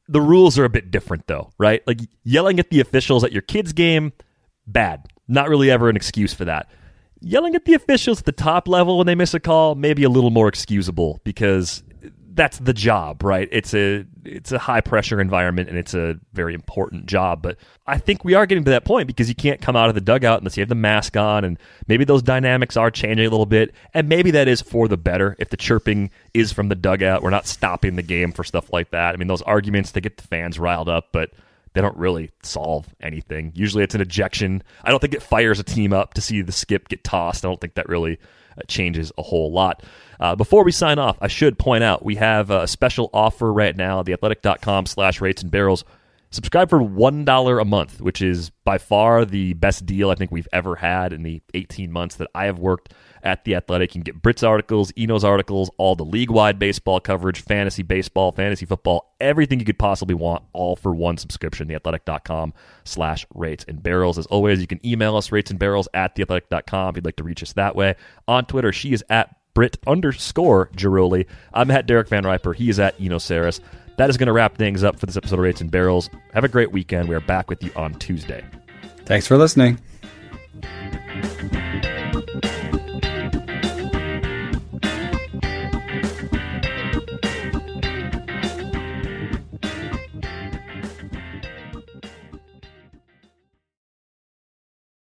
A: the rules are a bit different, though, right? Like yelling at the officials at your kid's game, bad. Not really ever an excuse for that. Yelling at the officials at the top level when they miss a call, maybe a little more excusable because that's the job, right? It's a it's a high pressure environment and it's a very important job. But I think we are getting to that point because you can't come out of the dugout unless you have the mask on, and maybe those dynamics are changing a little bit, and maybe that is for the better. If the chirping is from the dugout, we're not stopping the game for stuff like that. I mean, those arguments they get the fans riled up, but they don't really solve anything. Usually it's an ejection. I don't think it fires a team up to see the skip get tossed. I don't think that really changes a whole lot. Uh, before we sign off, I should point out we have a special offer right now at theathletic.com slash rates and barrels. Subscribe for $1 a month, which is by far the best deal I think we've ever had in the 18 months that I have worked at The Athletic. You can get Britt's articles, Eno's articles, all the league wide baseball coverage, fantasy baseball, fantasy football, everything you could possibly want, all for one subscription. TheAthletic.com slash rates and barrels. As always, you can email us rates and barrels at theathletic.com if you'd like to reach us that way. On Twitter, she is at Brit underscore Ghiroli. I'm at Derek VanRiper. He is at Eno Sarris. That is going to wrap things up for this episode of Rates and Barrels. Have a great weekend. We are back with you on Tuesday.
C: Thanks for listening.